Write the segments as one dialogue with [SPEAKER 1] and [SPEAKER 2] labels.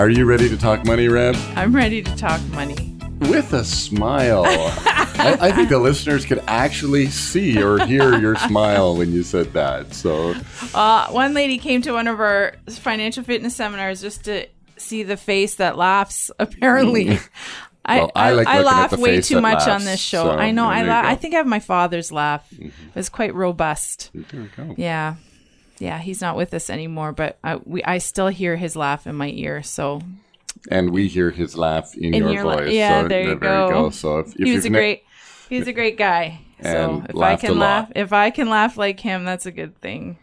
[SPEAKER 1] Are you ready to talk money, Reb?
[SPEAKER 2] I'm ready to talk money.
[SPEAKER 1] With a smile. I, I think the listeners could actually see or hear your smile when you said that. So,
[SPEAKER 2] Uh, one lady came to one of our financial fitness seminars just to see the face that laughs. Apparently, I,
[SPEAKER 1] Well, I like looking at
[SPEAKER 2] laugh way too much on this show.
[SPEAKER 1] so
[SPEAKER 2] I know. I la- I think I have my father's laugh. It was quite robust.
[SPEAKER 1] there we go.
[SPEAKER 2] Yeah, yeah. He's not with us anymore, but I, we I still hear his laugh in my ear. So
[SPEAKER 1] And we hear his laugh in,
[SPEAKER 2] in
[SPEAKER 1] your,
[SPEAKER 2] your
[SPEAKER 1] voice.
[SPEAKER 2] yeah,
[SPEAKER 1] so
[SPEAKER 2] there you
[SPEAKER 1] there
[SPEAKER 2] go.
[SPEAKER 1] So, if, if
[SPEAKER 2] he was a
[SPEAKER 1] ne-
[SPEAKER 2] great. He was a great guy. So if I can
[SPEAKER 1] lot.
[SPEAKER 2] laugh, if I can laugh like him, that's a good thing.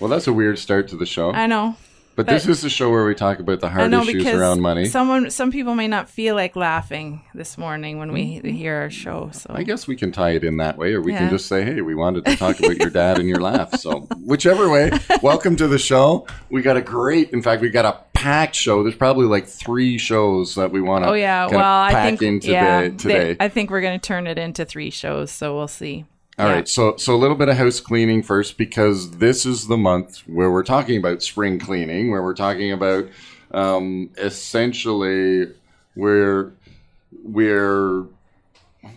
[SPEAKER 1] Well, that's a weird start to the show.
[SPEAKER 2] I know.
[SPEAKER 1] But,
[SPEAKER 2] but-
[SPEAKER 1] this is the show where we talk about the hard
[SPEAKER 2] know
[SPEAKER 1] issues around money.
[SPEAKER 2] someone, some people may not feel like laughing this morning when we mm-hmm. hear our show. So
[SPEAKER 1] I guess we can tie it in that way, or we
[SPEAKER 2] Yeah.
[SPEAKER 1] can just say, "Hey, we wanted to talk about your dad and your laugh." So, whichever way, welcome to the show. We got a great, in fact, we got a packed show. There's probably like three shows that we want to.
[SPEAKER 2] oh yeah, well I think
[SPEAKER 1] in today.
[SPEAKER 2] yeah, they- I think we're going to turn it into three shows. So we'll see.
[SPEAKER 1] All
[SPEAKER 2] Yeah.
[SPEAKER 1] right, so so a little bit of house cleaning first because this is the month where we're talking about spring cleaning, where we're talking about um, essentially where we're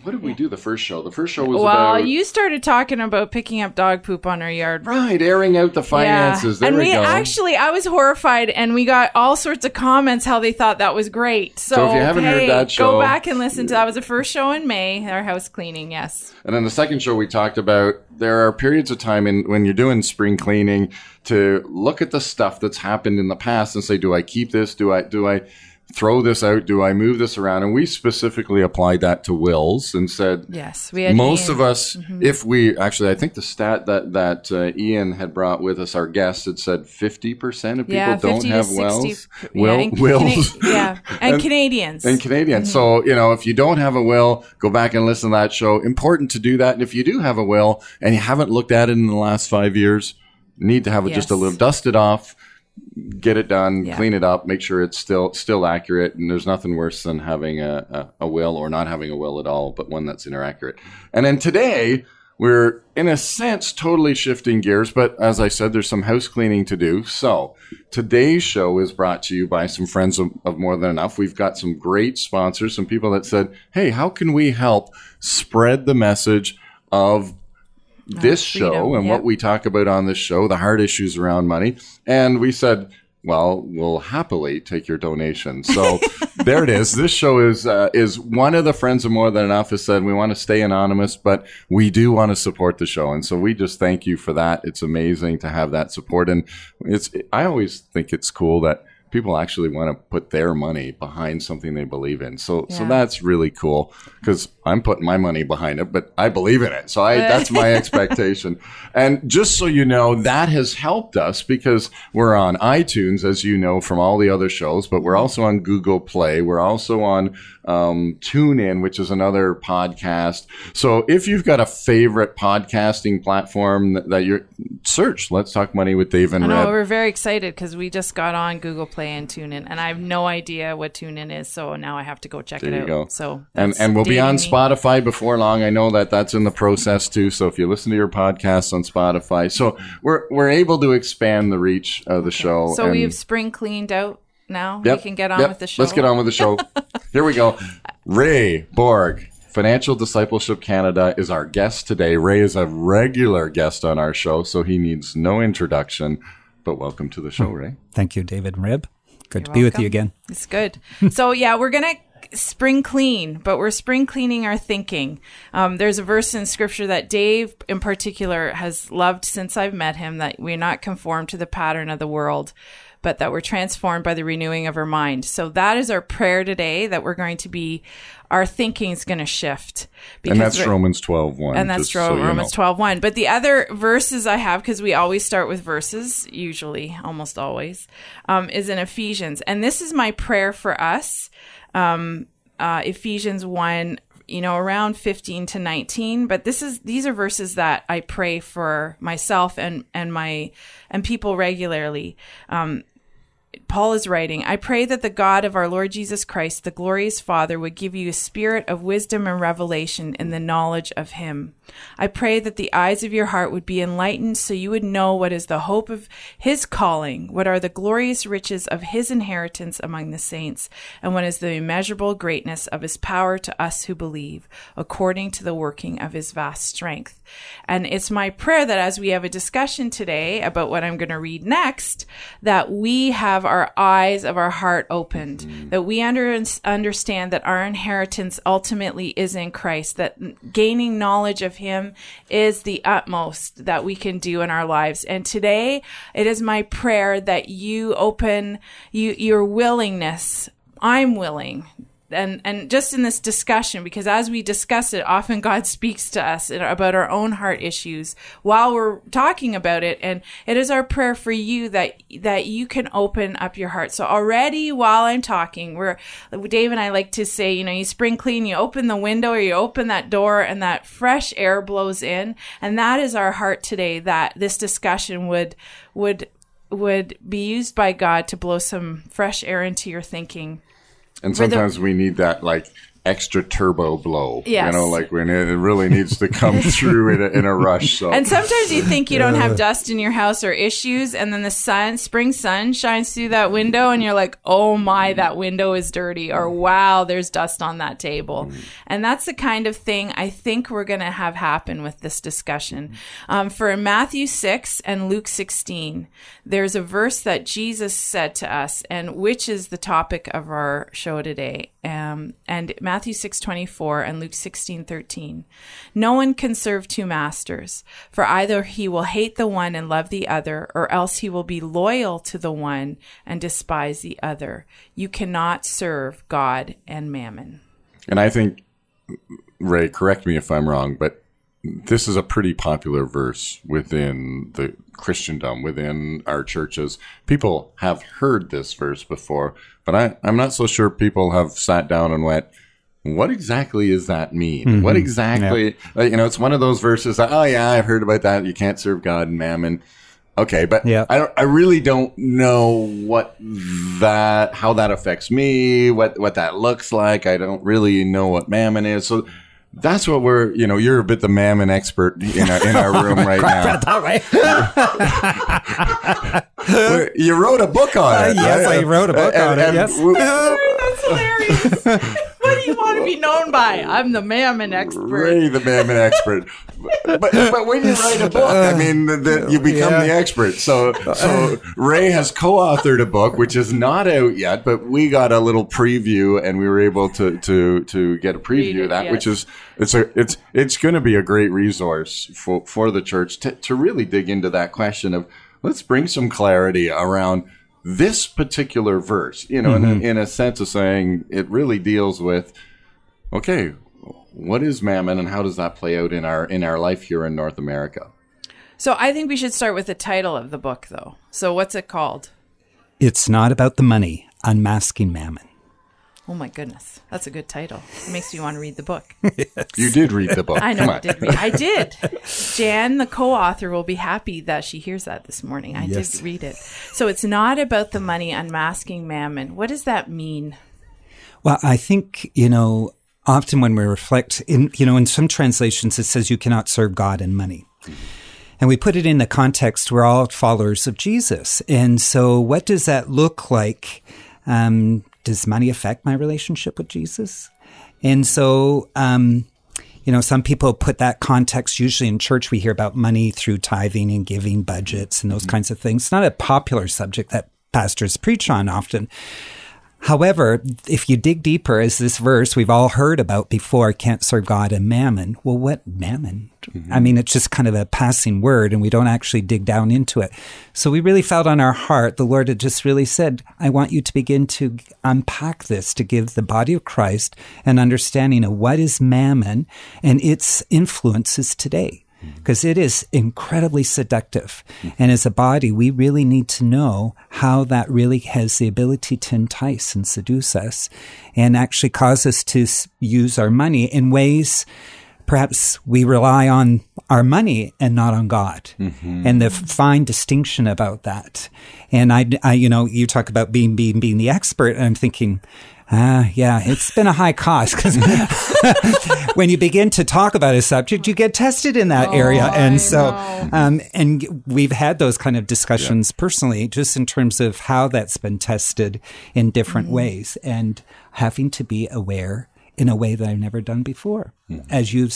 [SPEAKER 1] what did we do the first show? The first show was
[SPEAKER 2] Well,
[SPEAKER 1] about
[SPEAKER 2] you started talking about picking up dog poop on our yard.
[SPEAKER 1] right airing out the finances. There
[SPEAKER 2] and
[SPEAKER 1] we,
[SPEAKER 2] we actually, I was horrified, and we got all sorts of comments how they thought that was great. So,
[SPEAKER 1] So if you haven't heard that show-
[SPEAKER 2] go back and listen to that. Was the first show in May, our house cleaning. Yes,
[SPEAKER 1] And then the second show we talked about there are periods of time in when you're doing spring cleaning to look at the stuff that's happened in the past and say, do I keep this? Do I do I throw this out? Do I move this around? And we specifically applied that to wills and said,
[SPEAKER 2] yes, we had
[SPEAKER 1] most
[SPEAKER 2] Ian.
[SPEAKER 1] of us,
[SPEAKER 2] Mm-hmm.
[SPEAKER 1] if we actually, I think the stat that that uh, Ian had brought with us, our guest, had said fifty percent of people
[SPEAKER 2] yeah,
[SPEAKER 1] don't
[SPEAKER 2] 50
[SPEAKER 1] have
[SPEAKER 2] 60
[SPEAKER 1] wells.
[SPEAKER 2] yeah,
[SPEAKER 1] Will,
[SPEAKER 2] and
[SPEAKER 1] wills.
[SPEAKER 2] Cana- yeah, and,
[SPEAKER 1] And-
[SPEAKER 2] Canadians.
[SPEAKER 1] and Canadians.
[SPEAKER 2] Mm-hmm.
[SPEAKER 1] So, you know, if you don't have a will, go back and listen to that show. Important to do that. And if you do have a will and you haven't looked at it in the last five years, need to have it just a little dusted off, get it done,
[SPEAKER 2] Yeah.
[SPEAKER 1] clean it up, make sure it's still still accurate. And there's nothing worse than having a, a, a will or not having a will at all, but one that's inaccurate. And then today, we're in a sense totally shifting gears, but as I said, there's some house cleaning to do. So today's show is brought to you by some friends of, of More Than Enough. We've got some great sponsors, some people that said, Hey, how can we help spread the message of this show and
[SPEAKER 2] yep.
[SPEAKER 1] what we talk about on this show, the hard issues around money? And we said, well, we'll happily take your donation. So there it is. This show is uh, is one of the friends of More Than Enough has said we want to stay anonymous, but we do want to support the show, and so we just thank you for that. It's amazing to have that support, and it's I always think it's cool that people actually want to put their money behind something they believe in. So so that's really cool because I'm putting my money behind it, but I believe in it. So I that's my expectation. And just so you know, that has helped us because we're on iTunes, as you know from all the other shows, but we're also on Google Play. We're also on um, TuneIn, which is another podcast. So if you've got a favorite podcasting platform that, that you're search, let's talk money with Dave and
[SPEAKER 2] I know
[SPEAKER 1] Reb.
[SPEAKER 2] we're very excited because we just got on Google Play and TuneIn, and I have no idea what TuneIn is, so now I have to go check
[SPEAKER 1] There
[SPEAKER 2] it out.
[SPEAKER 1] go.
[SPEAKER 2] So
[SPEAKER 1] and and we'll be on. Spotify before long. I know that that's in the process too. So if you listen to your podcasts on Spotify, so we're we're able to expand the reach of the show.
[SPEAKER 2] So we've spring cleaned out now.
[SPEAKER 1] Yep,
[SPEAKER 2] We can get on
[SPEAKER 1] yep,
[SPEAKER 2] with the show.
[SPEAKER 1] Let's get on with the show. Here we go. Ray Borg. Financial Discipleship Canada is our guest today. Ray is a regular guest on our show, so he needs no introduction. But welcome to the show, Ray.
[SPEAKER 3] Thank you, David and Reb. Good to
[SPEAKER 2] You're
[SPEAKER 3] be with you again.
[SPEAKER 2] It's good. so yeah, we're gonna spring clean, but we're spring cleaning our thinking. Um, there's a verse in scripture that Dave, in particular, has loved since I've met him that we're not conformed to the pattern of the world, but that we're transformed by the renewing of our mind. So that is our prayer today that we're going to be, our thinking is going to shift.
[SPEAKER 1] And that's Romans 12 1.
[SPEAKER 2] and that's
[SPEAKER 1] just so
[SPEAKER 2] Romans
[SPEAKER 1] know.
[SPEAKER 2] twelve one. But the other verses I have, because we always start with verses, usually, almost always, um, is in Ephesians. And this is my prayer for us. Um, uh, Ephesians 1, you know, around 15 to 19. But this is, these are verses that I pray for myself and, and my, and people regularly. Um, Paul is writing, I pray that the God of our Lord Jesus Christ, the glorious Father, would give you a spirit of wisdom and revelation in the knowledge of Him. I pray that the eyes of your heart would be enlightened so you would know what is the hope of His calling, what are the glorious riches of His inheritance among the saints, and what is the immeasurable greatness of His power to us who believe, according to the working of His vast strength. And it's my prayer that as we have a discussion today about what I'm going to read next, that we have our eyes of our heart opened, that we under, understand that our inheritance ultimately is in Christ, that gaining knowledge of Him is the utmost that we can do in our lives. And today, it is my prayer that you open you, your willingness. I'm willing and and just in this discussion because as we discuss it often god speaks to us about our own heart issues while we're talking about it. And it is our prayer for you that that you can open up your heart. So already while i'm talking we're dave and i like to say you know you spring clean you open the window or you open that door and that fresh air blows in. And that is our heart today that this discussion would would would be used by god to blow some fresh air into your thinking
[SPEAKER 1] And sometimes we need that like extra turbo blow.
[SPEAKER 2] Yes.
[SPEAKER 1] You know, like when it, it really needs to come through in a, in a rush. So
[SPEAKER 2] And sometimes you think you don't have dust in your house or issues, and then the sun, spring sun, shines through that window, and you're like, "Oh my, that window is dirty," or "Wow, there's dust on that table." And that's the kind of thing I think we're going to have happen with this discussion. Um, for Matthew six and Luke sixteen, there's a verse that Jesus said to us, and which is the topic of our show today. Um, and Matthew twenty four and Luke sixteen thirteen. No one can serve two masters, for either he will hate the one and love the other, or else he will be loyal to the one and despise the other. You cannot serve God and mammon.
[SPEAKER 1] And I think, Ray, correct me if I'm wrong, but this is a pretty popular verse within the Christendom, within our churches. People have heard this verse before, but I, I'm not so sure people have sat down and went, what exactly does that mean? What exactly, like, you know, it's one of those verses that, oh yeah, I've heard about that. You can't serve God and mammon. Okay, but
[SPEAKER 4] Yeah.
[SPEAKER 1] I don't. I really don't know what that, how that affects me, what what that looks like. I don't really know what mammon is. So that's what we're. You know, you're a bit the mammon expert in our in our room right now.
[SPEAKER 4] All right.
[SPEAKER 1] We're- you wrote a book on it.
[SPEAKER 4] Uh, yes,
[SPEAKER 1] right?
[SPEAKER 4] I wrote a book on it, yes.
[SPEAKER 1] we-
[SPEAKER 2] That's hilarious. what do you want to be known by? I'm the mammon expert.
[SPEAKER 1] Ray, the mammon expert. But, but when you write a book, I mean, the, the, you uh, become
[SPEAKER 4] Yeah.
[SPEAKER 1] the expert. So, so Ray has co-authored a book which is not out yet, but we got a little preview, and we were able to to to get a preview
[SPEAKER 2] it,
[SPEAKER 1] of that, which
[SPEAKER 2] yes.
[SPEAKER 1] is it's a it's it's going to be a great resource for for the church to to really dig into that question of let's bring some clarity around this particular verse. You know, in, a, mm-hmm. in a sense of saying it really deals with okay what is mammon and how does that play out in our in our life here in north america
[SPEAKER 2] So I think we should start with the title of the book, though. So what's it called?
[SPEAKER 4] It's not about the money, unmasking mammon.
[SPEAKER 2] Oh my goodness, that's a good title. It makes me want to read the book.
[SPEAKER 1] you did read the book
[SPEAKER 2] I know I did read. I did. Jan, the co-author, will be happy that she hears that this morning. I
[SPEAKER 4] Yes.
[SPEAKER 2] did read it. So it's not about the money unmasking mammon. What does that mean?
[SPEAKER 4] Well, I think, you know, often when we reflect in, you know, in some translations, it says you cannot serve God and money. And we put it in the context, we're all followers of Jesus. And so what does that look like? Um, does money affect my relationship with Jesus? And so, um, you know, some people put that context. Usually in church, we hear about money through tithing and giving budgets and those kinds of things. It's not a popular subject that pastors preach on often. However, if you dig deeper, as this verse we've all heard about before, can't serve God and mammon. Well, what mammon? I mm-hmm. mean, it's just kind of a passing word and we don't actually dig down into it. So we really felt on our heart, the Lord had just really said, I want you to begin to unpack this to give the body of Christ an understanding of what is mammon and its influences today because it is incredibly seductive. And as a body, we really need to know how that really has the ability to entice and seduce us and actually cause us to use our money in ways perhaps we rely on our money and not on God mm-hmm. and the fine distinction about that. And I, I, you know, you talk about being, being, being the expert and I'm thinking, Ah, yeah, it's been a high cost because when you begin to talk about a subject, you get tested in that area. And so, um, and we've had those kind of discussions personally, just in terms of how that's been tested in different ways and having to be aware in a way that I've never done before. As you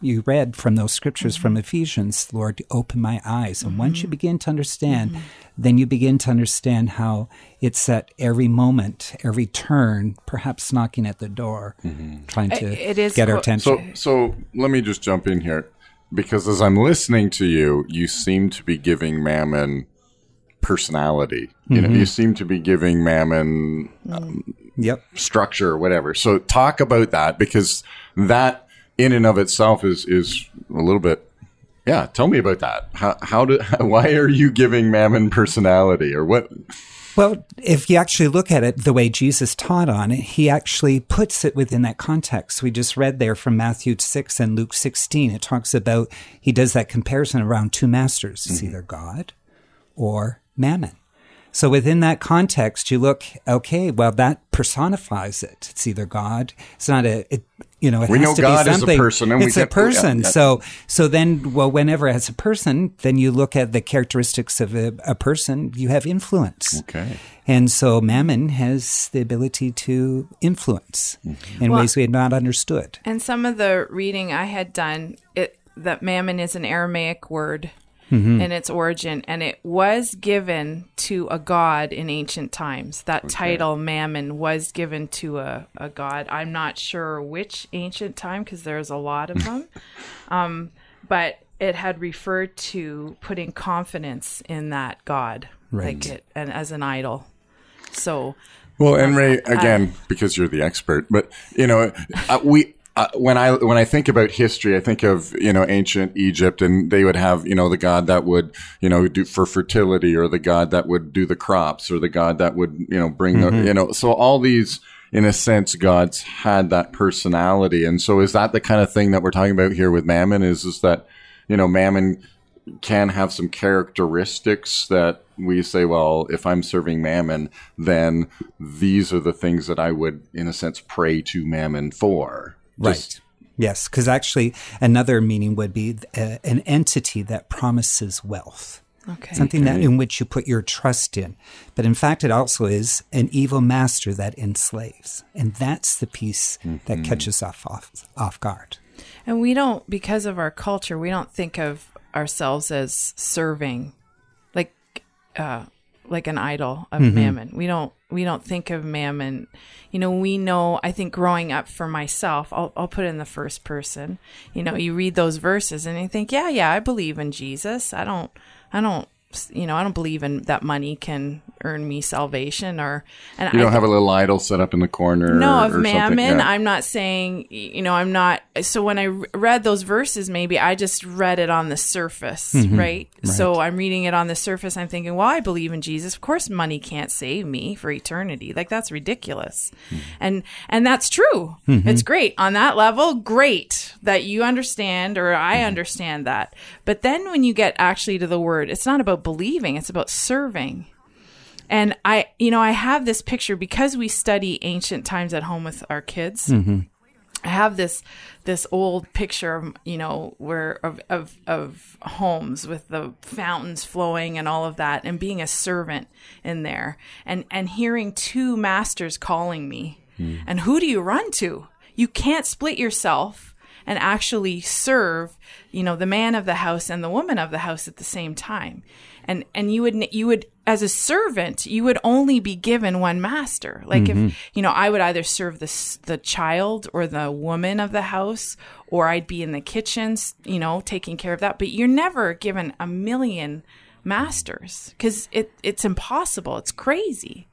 [SPEAKER 4] you read from those scriptures from mm-hmm. Ephesians, Lord, open my eyes. And once you mm-hmm. begin to understand, mm-hmm. then you begin to understand how it's at every moment, every turn, perhaps knocking at the door, trying to
[SPEAKER 2] It is
[SPEAKER 4] get our attention.
[SPEAKER 1] So, so let me just jump in here because as I'm listening to you, you seem to be giving Mammon personality. You know, you seem to be giving Mammon um,
[SPEAKER 4] yep.
[SPEAKER 1] structure or whatever. So talk about that because that in and of itself is is a little bit. Yeah, tell me about that. How how do why are you giving Mammon personality or what?
[SPEAKER 4] Well, if you actually look at it the way Jesus taught on it, he actually puts it within that context. We just read there from Matthew 6 and Luke 16. It talks about, he does that comparison around two masters. It's mm-hmm. either God or mammon. So within that context, you look, okay, well, that personifies it. It's either God. It's not a, it, you know, it
[SPEAKER 1] We
[SPEAKER 4] has
[SPEAKER 1] know
[SPEAKER 4] to
[SPEAKER 1] God
[SPEAKER 4] be
[SPEAKER 1] is a
[SPEAKER 4] something.
[SPEAKER 1] person, and we
[SPEAKER 4] it's a
[SPEAKER 1] get- yeah,
[SPEAKER 4] person.
[SPEAKER 1] yeah.
[SPEAKER 4] So, so then, well, whenever as a person, then you look at the characteristics of a, a person, you have influence.
[SPEAKER 1] Okay.
[SPEAKER 4] And so mammon has the ability to influence
[SPEAKER 1] Mm-hmm.
[SPEAKER 4] in
[SPEAKER 2] Well-
[SPEAKER 4] ways we had not understood.
[SPEAKER 2] And some of the reading I had done, it that mammon is an Aramaic word in its origin, and it was given to a god in ancient times. That title, mammon, was given to a, a god. I'm not sure which ancient time because there's a lot of them. um, but it had referred to putting confidence in that god,
[SPEAKER 4] Right.
[SPEAKER 2] like it, and as an idol. So
[SPEAKER 1] Well, and Ray, again, because you're the expert, but you know, uh, we. Uh, when I when I think about history, I think of you know ancient Egypt, and they would have you know the god that would you know do for fertility, or the god that would do the crops, or the god that would you know bring the you know. So all these, in a sense, gods had that personality, and so is that the kind of thing that we're talking about here with Mammon? Is is that you know Mammon can have some characteristics that we say, well, if I'm serving mammon, then these are the things that I would, in a sense, pray to mammon for. Just-
[SPEAKER 4] Yes, because actually another meaning would be uh, an entity that promises wealth.
[SPEAKER 2] okay,
[SPEAKER 4] Something that in which you put your trust in. But in fact, it also is an evil master that enslaves. And that's the piece that catches off, off off guard.
[SPEAKER 2] And we don't, because of our culture, we don't think of ourselves as serving, like, uh, like an idol of mm-hmm. mammon. We don't, we don't think of mammon. You know, we know. I think growing up for myself, I'll, I'll put it in the first person. You know, you read those verses and you think, yeah, yeah, I believe in Jesus. I don't, I don't, you know, I don't believe in that money can earn me salvation or. And
[SPEAKER 1] You
[SPEAKER 2] I
[SPEAKER 1] don't have a little idol set up in the corner.
[SPEAKER 2] no
[SPEAKER 1] or,
[SPEAKER 2] of
[SPEAKER 1] or something.
[SPEAKER 2] mammon
[SPEAKER 1] Yeah.
[SPEAKER 2] i'm not saying you know i'm not so when i read those verses maybe i just read it on the surface mm-hmm. right? so i'm reading it on the surface i'm thinking well i believe in jesus of course money can't save me for eternity like that's ridiculous mm-hmm. and and that's true mm-hmm. it's great on that level great that you understand or i understand that but then when you get actually to the word it's not about believing it's about serving and I, you know, I have this picture because we study ancient times at home with our kids. Mm-hmm. I have this this old picture of you know where of, of of homes with the fountains flowing and all of that, and being a servant in there, and and hearing two masters calling me, hmm. and who do you run to? You can't split yourself and actually serve, you know, the man of the house and the woman of the house at the same time. And and you would you would as a servant, you would only be given one master. Like
[SPEAKER 4] Mm-hmm.
[SPEAKER 2] if you know, I would either serve the the child or the woman of the house, or I'd be in the kitchens, you know, taking care of that. But you're never given a million masters because it it's impossible. It's crazy.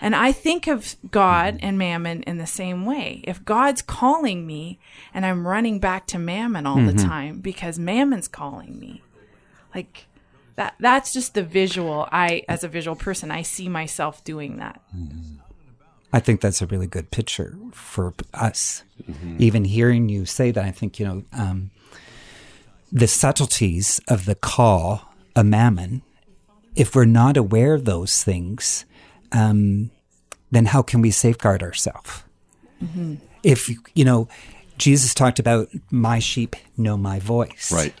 [SPEAKER 2] And I think of God mm-hmm. and mammon in the same way. If God's calling me and I'm running back to mammon all the mm-hmm. time because mammon's calling me, like that, that's just the visual. I, as a visual person, I see myself doing that. Mm-hmm.
[SPEAKER 4] I think that's a really good picture for us. Even hearing you say that, I think, you know, um, the subtleties of the call, a mammon, if we're not aware of those things, um, then how can we safeguard ourselves? Mm-hmm. If, you know, Jesus talked about my sheep know my voice.
[SPEAKER 1] Right.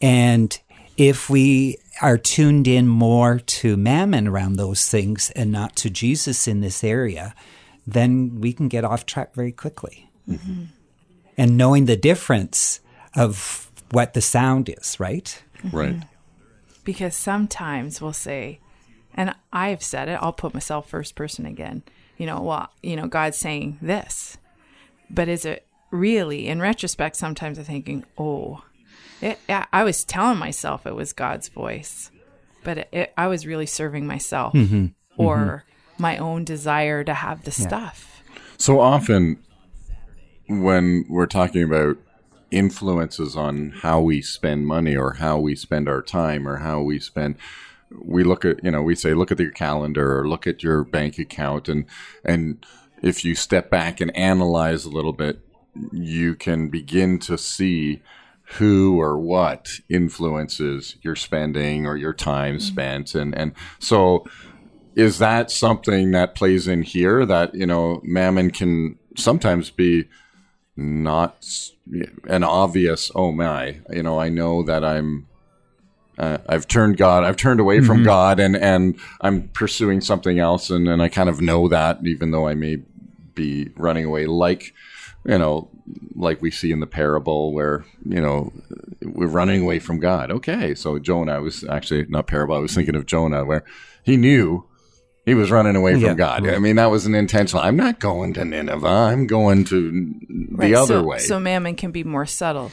[SPEAKER 4] And if we are tuned in more to mammon around those things and not to Jesus in this area, then we can get off track very quickly. Mm-hmm. And knowing the difference of what the sound is, right?
[SPEAKER 1] Right. Mm-hmm.
[SPEAKER 2] Because sometimes we'll say, and I've said it, I'll put myself first person again. You know, well, you know, God's saying this. But is it really, in retrospect, sometimes I'm thinking, oh, it, I was telling myself it was God's voice, but it, it, I was really serving myself mm-hmm. Mm-hmm. or my own desire to have the stuff.
[SPEAKER 1] So often, when we're talking about influences on how we spend money or how we spend our time or how we spend, we look at you know we say look at your calendar or look at your bank account and and if you step back and analyze a little bit, you can begin to see who or what influences your spending or your time mm-hmm. spent and and so is that something that plays in here that you know mammon can sometimes be not an obvious oh my you know i know that i'm uh, I've turned God, I've turned away from God, and and I'm pursuing something else, and and I kind of know that, even though I may be running away, like you know, like we see in the parable where you know we're running away from God. Okay, so Jonah I was actually not parable. I was thinking of Jonah, where he knew he was running away from
[SPEAKER 4] Yeah.
[SPEAKER 1] God. I mean, that was an intentional. I'm not going to Nineveh. I'm going to the other
[SPEAKER 2] so,
[SPEAKER 1] way.
[SPEAKER 2] So mammon can be more subtle.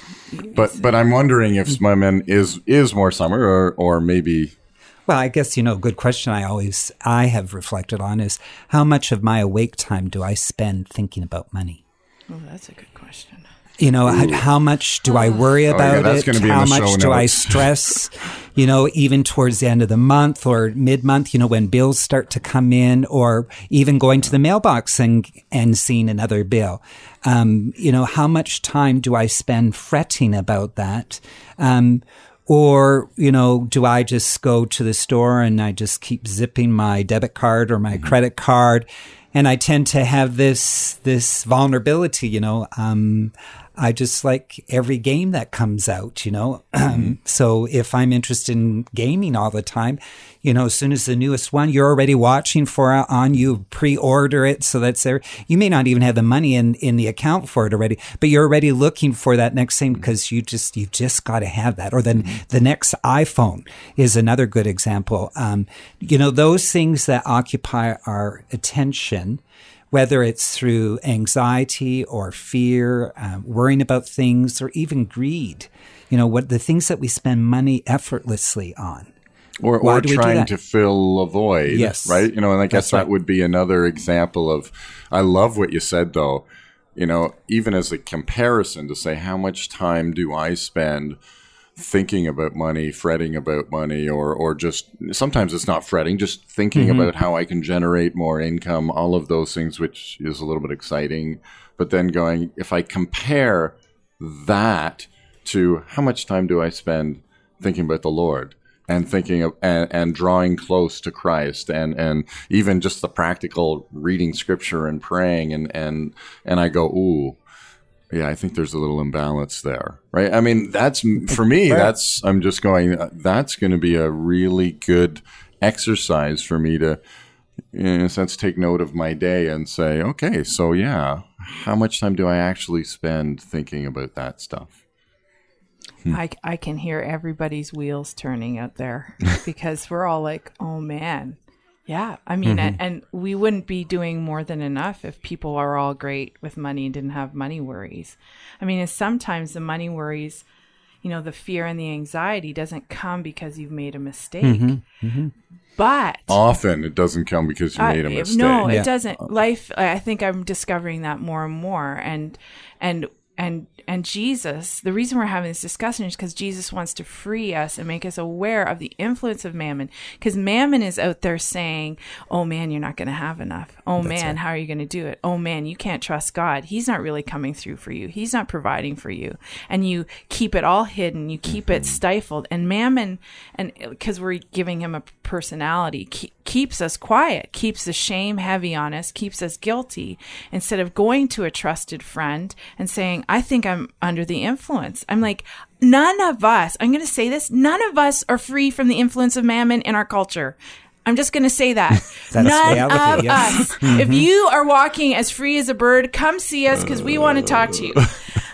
[SPEAKER 1] but but I'm wondering if mm-hmm. Mammon is is more summer or or maybe
[SPEAKER 4] Well, I guess, you know, a good question I always, I have reflected on is how much of my awake time do I spend thinking about money?
[SPEAKER 2] Oh, that's a good question.
[SPEAKER 4] You know, how, how much do I worry about
[SPEAKER 1] Oh, that's
[SPEAKER 4] it? how much do I stress? you know, even towards the end of the month or mid month, you know, when bills start to come in or even going to the mailbox and, and seeing another bill. Um, you know, how much time do I spend fretting about that? Um, or, you know, do I just go to the store and I just keep zipping my debit card or my credit card? And I tend to have this, this vulnerability, you know, um, I just like every game that comes out, you know. Um, mm-hmm. so if I'm interested in gaming all the time, you know, as soon as the newest one, you're already watching for it on, you pre-order it, so that's there. You may not even have the money in in the account for it already, but you're already looking for that next thing mm-hmm. because you just you just got to have that. Or then mm-hmm. the next iPhone is another good example. Um, you know, those things that occupy our attention whether it's through anxiety or fear, um, worrying about things, or even greed. You know, what the things that we spend money effortlessly on.
[SPEAKER 1] or,
[SPEAKER 4] Why
[SPEAKER 1] or
[SPEAKER 4] do we do
[SPEAKER 1] trying to fill a void.
[SPEAKER 4] Yes.
[SPEAKER 1] Right? You know, and I guess
[SPEAKER 4] That's
[SPEAKER 1] that
[SPEAKER 4] right.
[SPEAKER 1] would be another example of I love what you said though. You know, even as a comparison to say how much time do I spend thinking about money, fretting about money, or or just sometimes it's not fretting, just thinking
[SPEAKER 4] Mm-hmm.
[SPEAKER 1] about how I can generate more income, all of those things, which is a little bit exciting. But then going, if I compare that to how much time do I spend thinking about the Lord and thinking of and, and drawing close to Christ and and even just the practical reading scripture and praying and and and I go, ooh, yeah, I think there's a little imbalance there, right? I mean, that's for me. That's I'm just going. uh, That's going to be a really good exercise for me to, in a sense, take note of my day and say, okay, so yeah, how much time do I actually spend thinking about that stuff?
[SPEAKER 2] I, I can hear everybody's wheels turning out there because we're all like, oh man. Yeah. I mean, and, and we wouldn't be doing more than enough if people are all great with money and didn't have money worries. I mean, sometimes the money worries, you know, the fear and the anxiety doesn't come because you've made a mistake. Mm-hmm. Mm-hmm. But
[SPEAKER 1] Often it doesn't come because you
[SPEAKER 2] I-
[SPEAKER 1] made a mistake.
[SPEAKER 2] No,
[SPEAKER 4] Yeah.
[SPEAKER 2] it doesn't. Life. I think I'm discovering that more and more, and and and and Jesus. The reason we're having this discussion is because Jesus wants to free us and make us aware of the influence of mammon. Because mammon is out there saying, "Oh man, you're not going to have enough. Oh man, how are you going to do it? Oh man, you can't trust God. He's not really coming through for you. He's not providing for you." And you keep it all hidden. You keep it mm-hmm. stifled. And mammon, and because we're giving him a personality, ke- keeps us quiet, keeps the shame heavy on us, keeps us guilty. Instead of going to a trusted friend and saying, "I think I'm under the influence," I'm like. None of us, I'm going to say this, none of us are free from the influence of mammon in our culture. I'm just going to say that. None
[SPEAKER 4] reality,
[SPEAKER 2] of
[SPEAKER 4] yes.
[SPEAKER 2] us. If you are walking as free as a bird, come see us because we want to talk to you.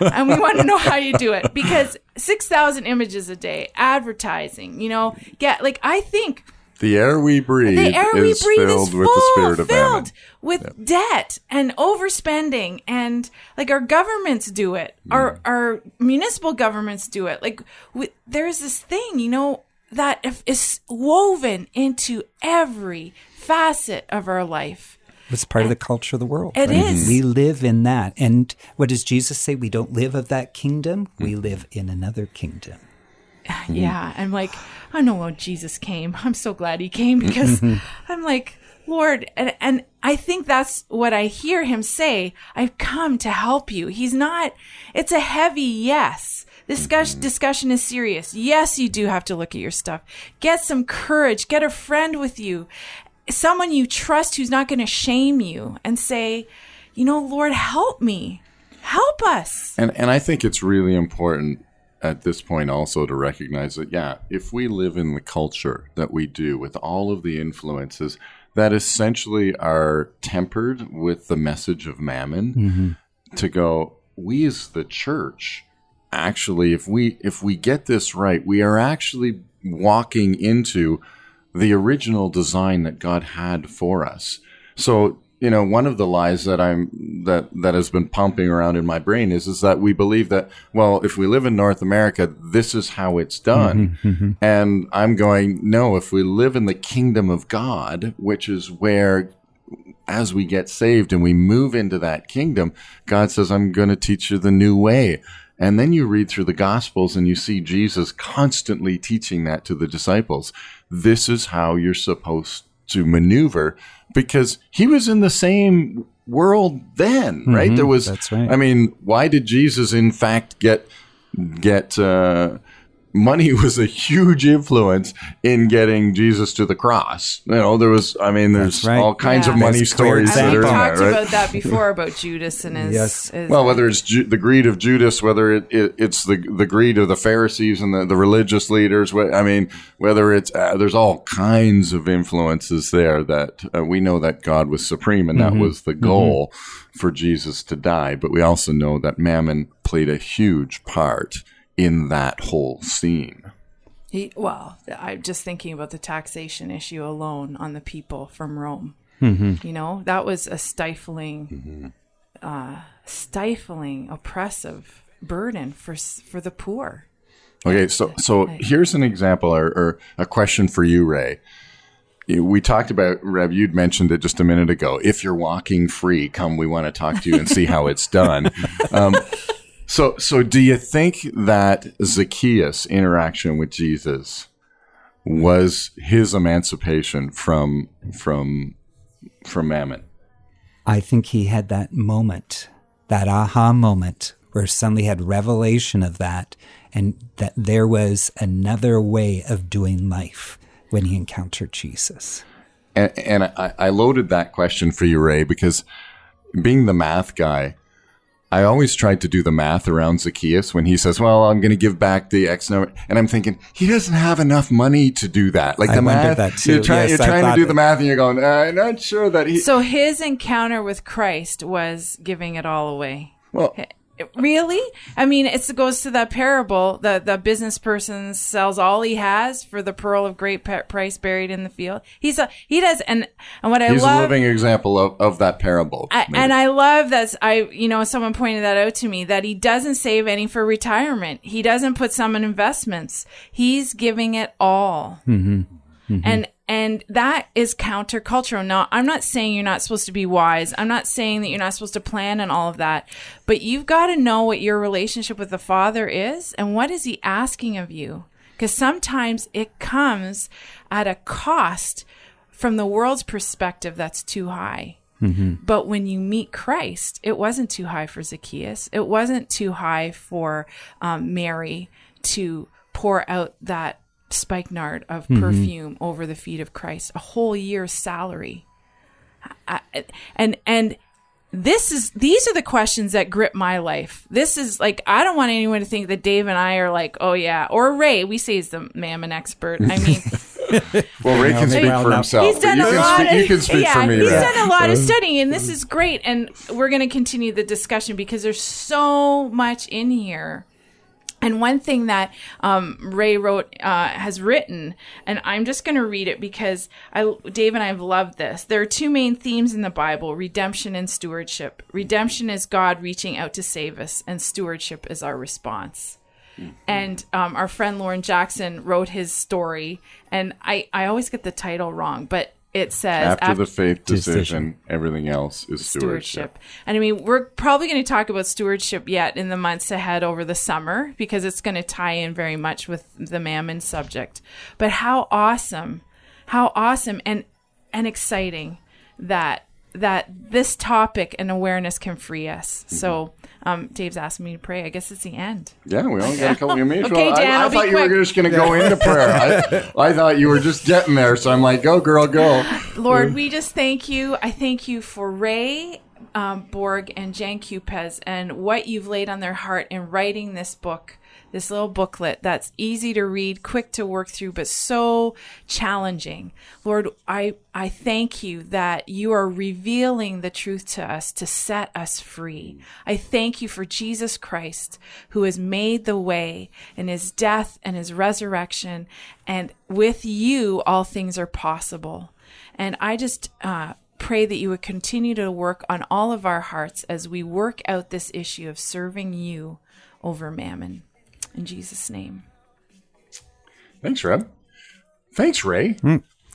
[SPEAKER 2] and we want to know how you do it because 6,000 images a day, advertising, you know, get like, I think
[SPEAKER 1] The air we breathe
[SPEAKER 2] the air we
[SPEAKER 1] is
[SPEAKER 2] breathe
[SPEAKER 1] filled
[SPEAKER 2] is
[SPEAKER 1] with the spirit of mammon.
[SPEAKER 2] filled with debt and overspending and like our governments do it
[SPEAKER 1] Mm.
[SPEAKER 2] our our municipal governments do it like we, there's this thing you know that if- is woven into every facet of our life
[SPEAKER 4] It's part of the culture of the world.
[SPEAKER 2] It
[SPEAKER 4] right?
[SPEAKER 2] is.
[SPEAKER 4] We live in that. And what does Jesus say? We don't live of that kingdom. We live in another kingdom. Mm.
[SPEAKER 2] Yeah, I'm like, I know when Jesus came. I'm so glad he came because I'm like, Lord, and, and I think that's what I hear him say. I've come to help you. He's not, it's a heavy yes. This discuss, mm-hmm. discussion is serious. Yes, you do have to look at your stuff. Get some courage. Get a friend with you. Someone you trust who's not going to shame you and say, you know, Lord, help me. Help us.
[SPEAKER 1] And and I think it's really important at this point also to recognize that yeah, if we live in the culture that we do with all of the influences that essentially are tempered with the message of mammon mm-hmm. to go we as the church actually if we if we get this right, we are actually walking into the original design that God had for us. So, you know, one of the lies that I'm that that has been pumping around in my brain is is that we believe that well, if we live in North America, this is how it's done. Mm-hmm, mm-hmm. And I'm going, no, if we live in the kingdom of God, which is where as we get saved and we move into that kingdom, God says, I'm going to teach you the new way. And then you read through the Gospels and you see Jesus constantly teaching that to the disciples. This is how you're supposed to maneuver because he was in the same world then, right? There was,
[SPEAKER 4] that's right.
[SPEAKER 1] I mean, why did Jesus in fact get, get, uh, money was a huge influence in getting Jesus to the cross. You know, there was, I mean, there's
[SPEAKER 4] right.
[SPEAKER 1] all kinds
[SPEAKER 2] Yeah.
[SPEAKER 1] of money
[SPEAKER 4] That's
[SPEAKER 1] stories that
[SPEAKER 2] And
[SPEAKER 1] are
[SPEAKER 2] we
[SPEAKER 1] in
[SPEAKER 2] talked
[SPEAKER 1] right?
[SPEAKER 2] about that before about Judas and his.
[SPEAKER 4] Yes.
[SPEAKER 2] his-
[SPEAKER 1] Well, whether it's Ju- the greed of Judas, whether it, it, it's the the greed of the Pharisees and the, the religious leaders, wh- I mean, whether it's uh, there's all kinds of influences there that uh, we know that God was supreme and that was the goal for Jesus to die. But we also know that Mammon played a huge part in that whole scene.
[SPEAKER 2] He, well, I'm just thinking about the taxation issue alone on the people from Rome.
[SPEAKER 4] Mm-hmm.
[SPEAKER 2] You know, that was a stifling, uh, stifling, oppressive burden for for the poor.
[SPEAKER 1] Okay, so so here's an example or, or a question for you, Ray. We talked about Rev. You'd mentioned it just a minute ago. If you're walking free, come. We want to talk to you and see how it's done. Um, so so do you think that Zacchaeus' interaction with Jesus was his emancipation from from from Mammon?
[SPEAKER 4] I think he had that moment, that aha moment where suddenly had revelation of that and that there was another way of doing life when he encountered Jesus.
[SPEAKER 1] And, and I, I loaded that question for you, Ray, because being the math guy, I always tried to do the math around Zacchaeus when he says, "Well, I'm going to give back the X number," and I'm thinking he doesn't have enough money to do that. Like
[SPEAKER 4] I
[SPEAKER 1] the math,
[SPEAKER 4] that too.
[SPEAKER 1] you're trying,
[SPEAKER 4] Yes,
[SPEAKER 1] you're trying to
[SPEAKER 4] thought
[SPEAKER 1] do the math, and you're going, uh, "I'm not sure that he."
[SPEAKER 2] So his encounter with Christ was giving it all away.
[SPEAKER 1] well,
[SPEAKER 2] Really? I mean, it's, it goes to that parable. that the business person sells all he has for the pearl of great pe- price buried in the field. He's a he does, and and what I
[SPEAKER 1] he's a
[SPEAKER 2] love.
[SPEAKER 1] living example of, of that parable.
[SPEAKER 2] I, and I love that I, you know, someone pointed that out to me that he doesn't save any for retirement. He doesn't put some in investments. He's giving it all. Mm-hmm. Mm-hmm. And, and that is countercultural. Now, I'm not saying you're not supposed to be wise. I'm not saying that you're not supposed to plan and all of that, but you've got to know what your relationship with the Father is and what is he asking of you? Because sometimes it comes at a cost from the world's perspective that's too high. But when you meet Christ, it wasn't too high for Zacchaeus. It wasn't too high for um, Mary to pour out that spikenard of perfume over the feet of Christ, a whole year's salary. I, and and this is these are the questions that grip my life. This is like I don't want anyone to think that Dave and I are like, oh yeah, or Ray. We say he's the mammon expert. I mean,
[SPEAKER 1] well, Ray can speak for himself.
[SPEAKER 2] he's done
[SPEAKER 1] you
[SPEAKER 2] a
[SPEAKER 1] can
[SPEAKER 2] lot.
[SPEAKER 1] speak,
[SPEAKER 2] of,
[SPEAKER 1] you can speak
[SPEAKER 2] yeah,
[SPEAKER 1] for me.
[SPEAKER 2] he's
[SPEAKER 1] Ray.
[SPEAKER 2] done a lot of studying, and this is great. And we're going to continue the discussion because there's so much in here. And one thing that um, Ray wrote uh, has written, and I'm just going to read it because I, Dave and I have loved this. There are two main themes in the Bible: redemption and stewardship. Redemption is God reaching out to save us, and stewardship is our response. And um, our friend Lauren Jackson wrote his story, and I, I always get the title wrong, but it says
[SPEAKER 1] After the faith decision,
[SPEAKER 4] Decision.
[SPEAKER 1] everything else is stewardship.
[SPEAKER 2] stewardship. And I mean, we're probably going to talk about stewardship yet in the months ahead over the summer because it's going to tie in very much with the mammon subject. But how awesome, how awesome and and exciting that that this topic and awareness can free us.
[SPEAKER 1] Mm-hmm.
[SPEAKER 2] So, um, Dave's asking me to pray. I guess it's the end.
[SPEAKER 1] Yeah, we only got a couple of minutes.
[SPEAKER 2] Okay,
[SPEAKER 1] Well,
[SPEAKER 2] Dan,
[SPEAKER 1] I, I thought you
[SPEAKER 2] quick.
[SPEAKER 1] were just going to go into prayer. I, I thought you were just getting there, so I'm like, go, girl, go.
[SPEAKER 2] Lord, we just thank you. I thank you for Ray um, Borg and Jan Cupez and what you've laid on their heart in writing this book, this little booklet that's easy to read, quick to work through, but so challenging. Lord, I, I thank you that you are revealing the truth to us to set us free. I thank you for Jesus Christ who has made the way in his death and his resurrection. And with you, all things are possible. And I just uh, pray that you would continue to work on all of our hearts as we work out this issue of serving you over mammon. In Jesus' name.
[SPEAKER 1] Thanks, Reb. Thanks, Ray.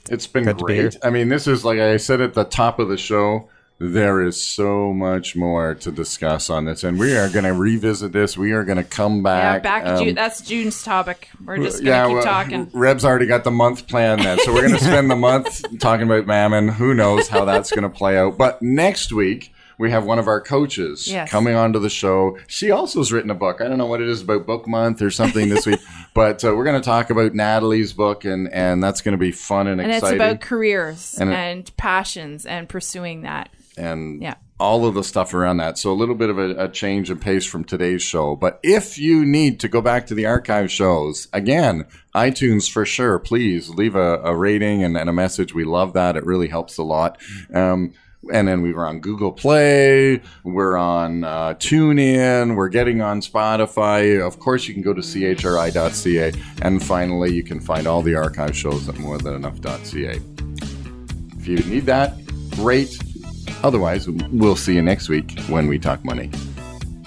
[SPEAKER 1] It's been.
[SPEAKER 4] Good to be
[SPEAKER 1] great. I mean, this is like I said at the top of the show. There is so much more to discuss on this, and we are going to revisit this. We are going to come back.
[SPEAKER 2] yeah, back
[SPEAKER 1] um,
[SPEAKER 2] June. That's June's topic. We're just going to keep
[SPEAKER 1] well,
[SPEAKER 2] talking.
[SPEAKER 1] Reb's already got the month planned then. So we're going to spend the month talking about Mammon. Who knows how that's going to play out. But next week, we have one of our coaches
[SPEAKER 2] Yes.
[SPEAKER 1] coming onto the show. She also has written a book. I don't know what it is about book month or something this week, but uh, we're going to talk about Natalie's book, and, and that's going to be fun and exciting.
[SPEAKER 2] And it's about careers
[SPEAKER 1] And
[SPEAKER 2] and,
[SPEAKER 1] it-
[SPEAKER 2] passions and pursuing that.
[SPEAKER 1] and
[SPEAKER 2] Yeah.
[SPEAKER 1] all of the stuff around that. So a little bit of a, a change of pace from today's show. But if you need to go back to the archive shows, again, iTunes for sure. Please leave a, a rating and, and a message. We love that. It really helps a lot. Um, and then we were on Google Play. We're on uh, TuneIn. We're getting on Spotify. Of course, you can go to chri.ca. And finally, you can find all the archive shows at morethanenough.ca. If you need that, great. Otherwise, we'll see you next week when we talk money.